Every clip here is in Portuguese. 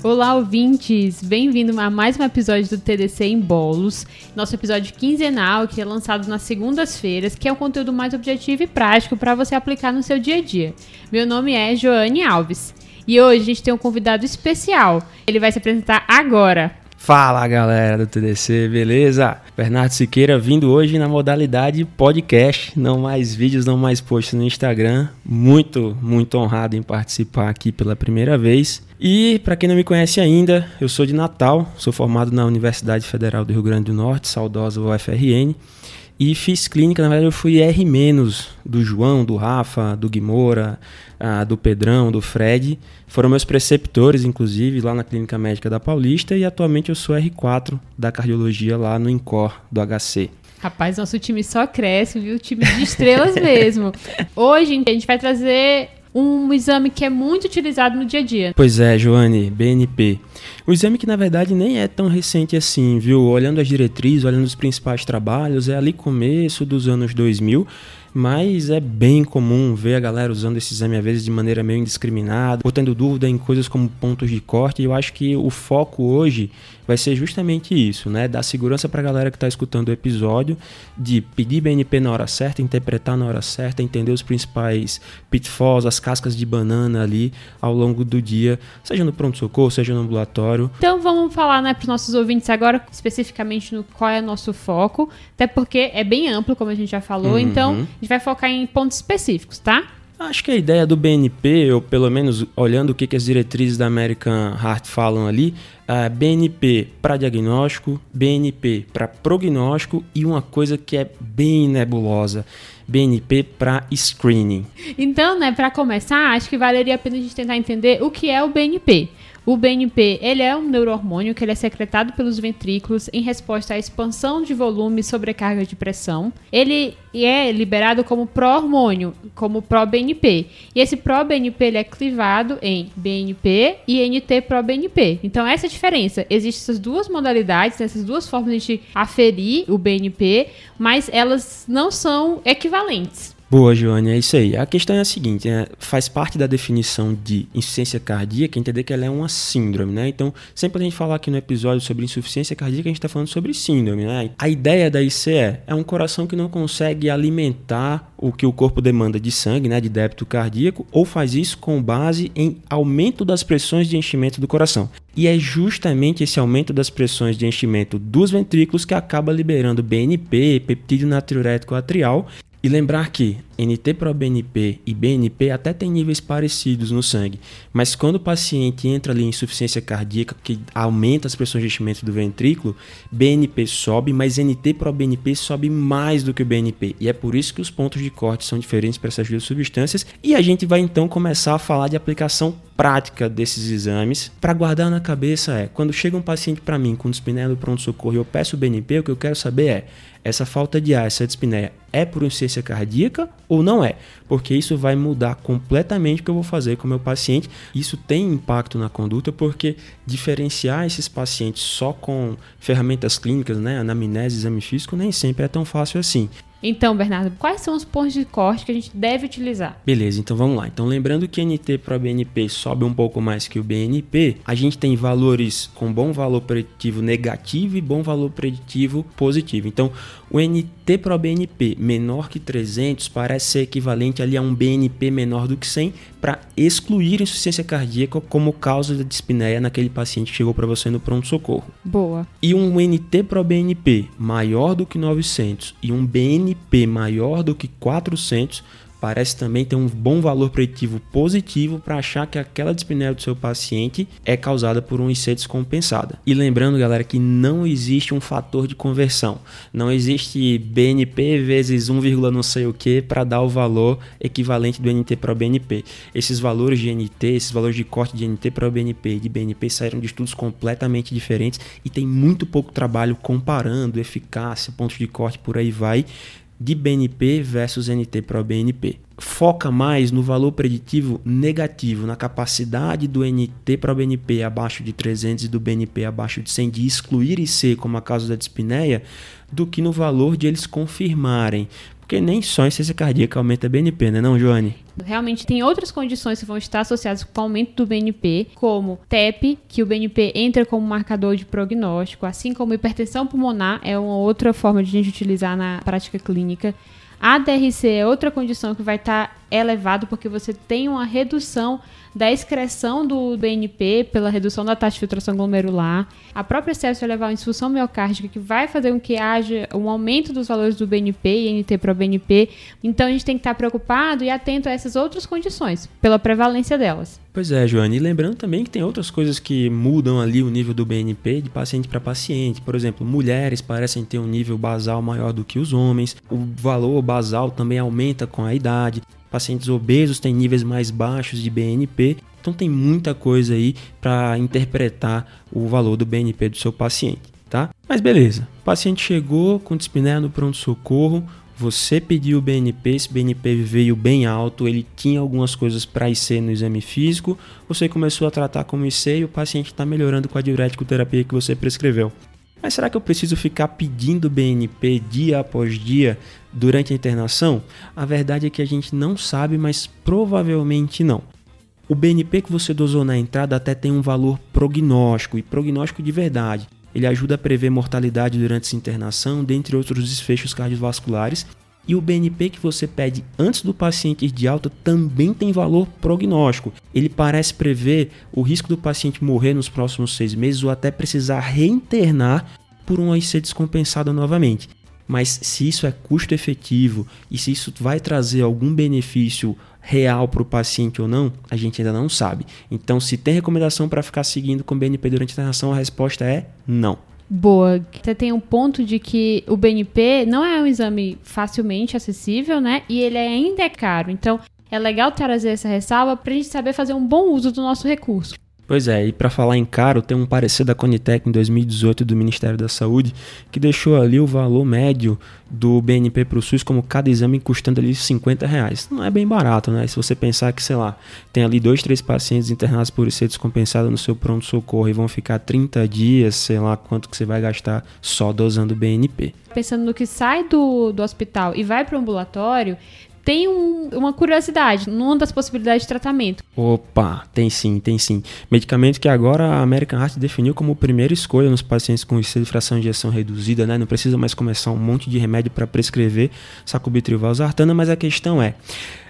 Olá, ouvintes! Bem-vindo a mais um episódio do TDC em Bolos, nosso episódio quinzenal que é lançado nas segundas-feiras, que é um conteúdo mais objetivo e prático para você aplicar no seu dia a dia. Meu nome é Joane Alves e hoje a gente tem um convidado especial. Ele vai se apresentar agora. Fala galera do TDC, beleza? Bernardo Siqueira vindo hoje na modalidade podcast, não mais vídeos, não mais posts no Instagram. Muito, muito honrado em participar aqui pela primeira vez. E para quem não me conhece ainda, eu sou de Natal, sou formado na Universidade Federal do Rio Grande do Norte, saudosa UFRN. E fiz clínica, na verdade eu fui R- do João, do Rafa, do Guimora, ah, do Pedrão, do Fred. Foram meus preceptores, inclusive, lá na Clínica Médica da Paulista. E atualmente eu sou R4 da cardiologia lá no INCOR do HC. Rapaz, nosso time só cresce, viu? Time de estrelas mesmo. Hoje a gente vai trazer um exame que é muito utilizado no dia a dia. Pois é, Joane, BNP. O exame que na verdade nem é tão recente assim, viu? Olhando as diretrizes, olhando os principais trabalhos, é ali começo dos anos 2000, mas é bem comum ver a galera usando esse exame às vezes de maneira meio indiscriminada, ou tendo dúvida em coisas como pontos de corte, e eu acho que o foco hoje vai ser justamente isso, né? Dar segurança para a galera que está escutando o episódio, de pedir BNP na hora certa, interpretar na hora certa, entender os principais pitfalls, as cascas de banana ali ao longo do dia, seja no pronto-socorro, seja no ambulatório. Então vamos falar né, para os nossos ouvintes agora, especificamente no qual é o nosso foco, até porque é bem amplo, como a gente já falou, Uhum. então gente vai focar em pontos específicos, tá? Acho que a ideia do BNP, ou pelo menos olhando o que, que as diretrizes da American Heart falam ali, é BNP para diagnóstico, BNP para prognóstico e uma coisa que é bem nebulosa, BNP para screening. Então, né, para começar, acho que valeria a pena a gente tentar entender o que é o BNP. O BNP, ele é um neurohormônio que ele é secretado pelos ventrículos em resposta à expansão de volume e sobrecarga de pressão. Ele é liberado como pró-hormônio, como pró-BNP. E esse pró-BNP ele é clivado em BNP e NT-pró-BNP. Então, essa é a diferença. Existem essas duas modalidades, essas duas formas de a gente aferir o BNP, mas elas não são equivalentes. Boa, Joane, é isso aí. A questão é a seguinte, né? faz parte da definição de insuficiência cardíaca entender que ela é uma síndrome, né? Então, sempre a gente falar aqui no episódio sobre insuficiência cardíaca, a gente está falando sobre síndrome, né? A ideia da ICE é um coração que não consegue alimentar o que o corpo demanda de sangue, né? De débito cardíaco, ou faz isso com base em aumento das pressões de enchimento do coração. E é justamente esse aumento das pressões de enchimento dos ventrículos que acaba liberando BNP, peptídeo natriurético atrial, e lembrar que NT-proBNP e BNP até têm níveis parecidos no sangue, mas quando o paciente entra ali em insuficiência cardíaca, que aumenta as pressões de enchimento do ventrículo, BNP sobe, mas NT-proBNP sobe mais do que o BNP. E é por isso que os pontos de corte são diferentes para essas duas substâncias. E a gente vai então começar a falar de aplicação prática desses exames. Para guardar na cabeça é, quando chega um paciente para mim com dispneia do pronto-socorro e eu peço o BNP, o que eu quero saber é, essa falta de ar, essa dispneia é por insuficiência cardíaca ou não é? Porque isso vai mudar completamente o que eu vou fazer com o meu paciente. Isso tem impacto na conduta porque diferenciar esses pacientes só com ferramentas clínicas, né, anamnese, exame físico, nem sempre é tão fácil assim. Então, Bernardo, quais são os pontos de corte que a gente deve utilizar? Beleza, então vamos lá. Então, lembrando que NT para BNP sobe um pouco mais que o BNP, a gente tem valores com bom valor preditivo negativo e bom valor preditivo positivo. Então, o NT para BNP menor que 300 parece ser equivalente ali a um BNP menor do que 100 para excluir insuficiência cardíaca como causa da dispneia naquele paciente que chegou para você no pronto-socorro. Boa. E um NT pro BNP maior do que 900 e um BNP maior do que 400 parece também ter um bom valor preditivo positivo para achar que aquela dispneia do seu paciente é causada por um IC descompensada. E lembrando, galera, que não existe um fator de conversão. Não existe BNP vezes 1, não sei o que para dar o valor equivalente do NT para o BNP. Esses valores de NT, esses valores de corte de NT para o BNP e de BNP saíram de estudos completamente diferentes e tem muito pouco trabalho comparando eficácia, pontos de corte, por aí vai de BNP versus NT para BNP. Foca mais no valor preditivo negativo, na capacidade do NT para o BNP abaixo de 300 e do BNP abaixo de 100 de excluir IC como a causa da dispneia, do que no valor de eles confirmarem. Porque nem só insuficiência cardíaca aumenta BNP, né não, Joane? Realmente tem outras condições que vão estar associadas com o aumento do BNP, como TEP, que o BNP entra como marcador de prognóstico, assim como hipertensão pulmonar é uma outra forma de a gente utilizar na prática clínica. A DRC é outra condição que vai estar elevado porque você tem uma redução da excreção do BNP pela redução da taxa de filtração glomerular. A própria sepsis vai levar a insuficiência miocárdica que vai fazer com que haja um aumento dos valores do BNP e NT para o BNP. Então a gente tem que estar preocupado e atento a essas outras condições, pela prevalência delas. Pois é, Joane. E lembrando também que tem outras coisas que mudam ali o nível do BNP de paciente para paciente. Por exemplo, mulheres parecem ter um nível basal maior do que os homens. O valor basal também aumenta com a idade. Pacientes obesos têm níveis mais baixos de BNP. Então tem muita coisa aí para interpretar o valor do BNP do seu paciente, tá? Mas beleza. O paciente chegou com dispneia no pronto socorro, você pediu o BNP, esse BNP veio bem alto, ele tinha algumas coisas para IC no exame físico, você começou a tratar como IC e o paciente está melhorando com a diurético terapia que você prescreveu. Mas será que eu preciso ficar pedindo BNP dia após dia durante a internação? A verdade é que a gente não sabe, mas provavelmente não. O BNP que você dosou na entrada até tem um valor prognóstico e prognóstico de verdade. Ele ajuda a prever mortalidade durante essa internação, dentre outros desfechos cardiovasculares, e o BNP que você pede antes do paciente ir de alta também tem valor prognóstico. Ele parece prever o risco do paciente morrer nos próximos seis meses ou até precisar reinternar por um IC descompensado novamente. Mas se isso é custo efetivo e se isso vai trazer algum benefício real para o paciente ou não, a gente ainda não sabe. Então, se tem recomendação para ficar seguindo com BNP durante a internação, a resposta é não. Boa. Você tem um ponto de que o BNP não é um exame facilmente acessível, né? E ele ainda é caro. Então, é legal trazer essa ressalva para a gente saber fazer um bom uso do nosso recurso. Pois é, e para falar em caro, tem um parecer da Conitec em 2018 do Ministério da Saúde que deixou ali o valor médio do BNP para o SUS como cada exame custando ali 50 reais. Não é bem barato, né? Se você pensar que, sei lá, tem ali dois, três pacientes internados por ser descompensado no seu pronto-socorro e vão ficar 30 dias, sei lá quanto que você vai gastar só dosando BNP. Pensando no que sai do, do hospital e vai para o ambulatório, tem um, uma curiosidade numa das possibilidades de tratamento. Opa, tem sim, tem sim. Medicamento que agora a American Heart definiu como primeira escolha nos pacientes com de fração de injeção reduzida, né? Não precisa mais começar um monte de remédio para prescrever sacubitril valsartana, mas a questão é,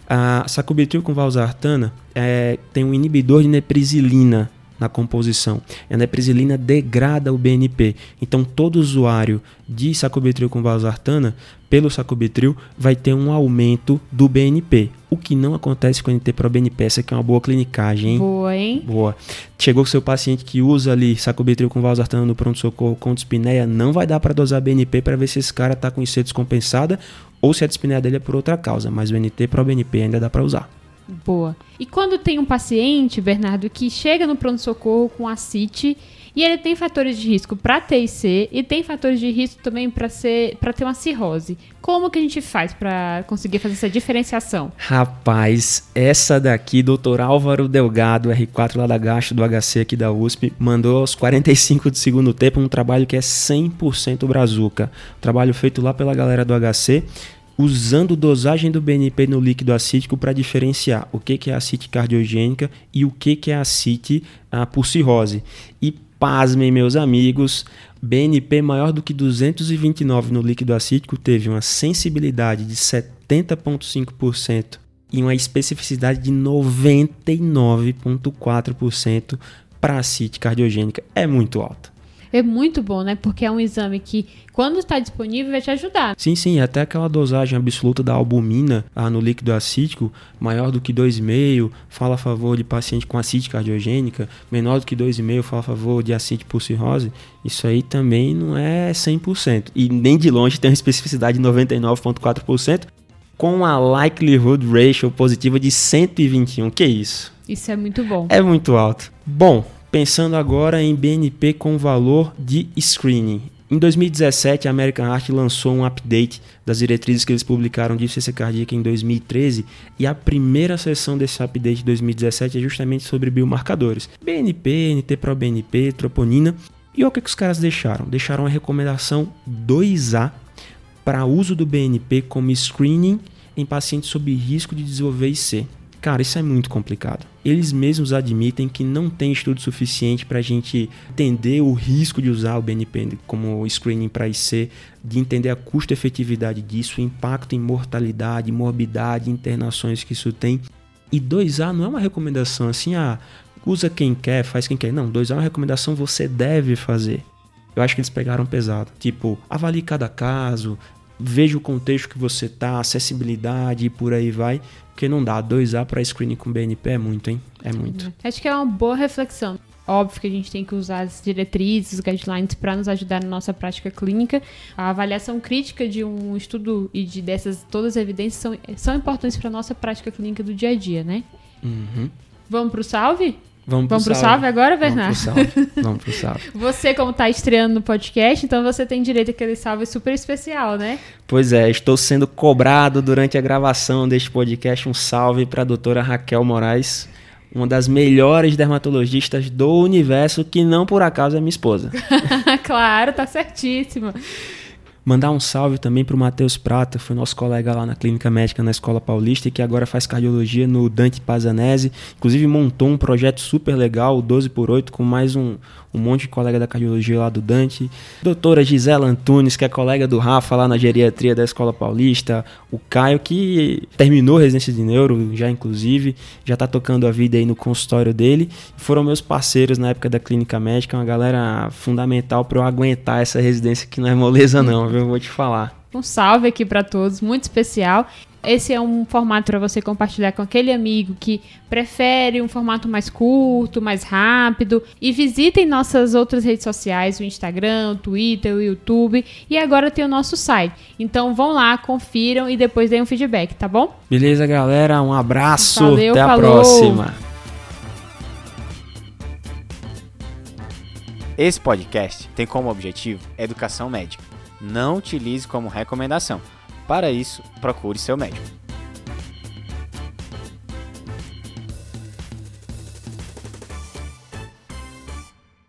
a sacubitril com valsartana é, tem um inibidor de neprisilina na composição. A neprisilina degrada o BNP. Então, todo usuário de sacubitril com valsartana, pelo sacubitril, vai ter um aumento do BNP. O que não acontece com o NT-proBNP. Essa aqui é uma boa clinicagem, hein? Boa, hein? Boa. Chegou com seu paciente que usa ali sacubitril com valsartana no pronto-socorro com dispneia, não vai dar para dosar BNP para ver se esse cara está com IC descompensada ou se a dispneia dele é por outra causa. Mas o NT-proBNP ainda dá para usar. Boa. E quando tem um paciente, Bernardo, que chega no pronto-socorro com ascite e ele tem fatores de risco para TIC e tem fatores de risco também para ser para ter uma cirrose. Como que a gente faz para conseguir fazer essa diferenciação? Rapaz, essa daqui, doutor Álvaro Delgado, R4 lá da Gasto do HC aqui da USP, mandou aos 45 do segundo tempo um trabalho que é 100% brazuca. Trabalho feito lá pela galera do HC usando dosagem do BNP no líquido acítico para diferenciar o que, que é acite cardiogênica e o que, que é acite ah, por cirrose. E pasmem, meus amigos, BNP maior do que 229 no líquido acítico teve uma sensibilidade de 70,5% e uma especificidade de 99,4% para acite cardiogênica. É muito alta é muito bom, né? Porque é um exame que, quando está disponível, vai te ajudar. Sim, sim. Até aquela dosagem absoluta da albumina ah, no líquido acítico, maior do que 2,5, fala a favor de paciente com acite cardiogênica, menor do que 2,5, fala a favor de acite por cirrose. Isso aí também não é 100%. E nem de longe tem uma especificidade de 99,4%, com a likelihood ratio positiva de 121. Que isso? Isso é muito bom. É muito alto. Bom, pensando agora em BNP com valor de screening. Em 2017, a American Heart lançou um update das diretrizes que eles publicaram de insuficiência cardíaca em 2013 e a primeira sessão desse update de 2017 é justamente sobre biomarcadores. BNP, NT-proBNP, troponina. E o que, que os caras deixaram. Deixaram a recomendação 2A para uso do BNP como screening em pacientes sob risco de desenvolver IC. Cara, isso é muito complicado. Eles mesmos admitem que não tem estudo suficiente para a gente entender o risco de usar o BNP como screening para IC, de entender a custo-efetividade disso, o impacto em mortalidade, morbidade, internações que isso tem. E 2A não é uma recomendação assim, ah, usa quem quer, faz quem quer. Não, 2A é uma recomendação você deve fazer. Eu acho que eles pegaram pesado. Tipo, avalie cada caso, veja o contexto que você tá, acessibilidade e por aí vai. Porque não dá. 2A para screening com BNP é muito, hein? É muito. Acho que é uma boa reflexão. Óbvio que a gente tem que usar as diretrizes, os guidelines para nos ajudar na nossa prática clínica. A avaliação crítica de um estudo e de dessas todas as evidências são, são importantes para a nossa prática clínica do dia a dia, né? Uhum. Vamos pro salve? Vamos pro, Vamos pro salve. salve agora, Bernardo? Vamos pro salve. Vamos pro salve. Você, como tá estreando no podcast, então você tem direito àquele salve super especial, né? Pois é, estou sendo cobrado durante a gravação deste podcast. Um salve para a doutora Raquel Moraes, uma das melhores dermatologistas do universo, que não por acaso é minha esposa. claro, tá certíssimo. Mandar um salve também para o Matheus Prata, foi nosso colega lá na Clínica Médica na Escola Paulista e que agora faz cardiologia no Dante Pazanese. Inclusive montou um projeto super legal, o 12 por 8 com mais um, um monte de colega da cardiologia lá do Dante. Doutora Gisela Antunes, que é colega do Rafa lá na geriatria da Escola Paulista. O Caio, que terminou residência de neuro já, inclusive, já está tocando a vida aí no consultório dele. Foram meus parceiros na época da Clínica Médica, uma galera fundamental para eu aguentar essa residência que não é moleza não, viu? Eu vou te falar. Um salve aqui para todos, muito especial. Esse é um formato para você compartilhar com aquele amigo que prefere um formato mais curto, mais rápido. E visitem nossas outras redes sociais, o Instagram, o Twitter, o YouTube. E agora tem o nosso site. Então vão lá, confiram e depois deem um feedback, tá bom? Beleza, galera. Um abraço. Valeu, Até a falou. próxima. Esse podcast tem como objetivo educação médica. Não utilize como recomendação. Para isso, procure seu médico.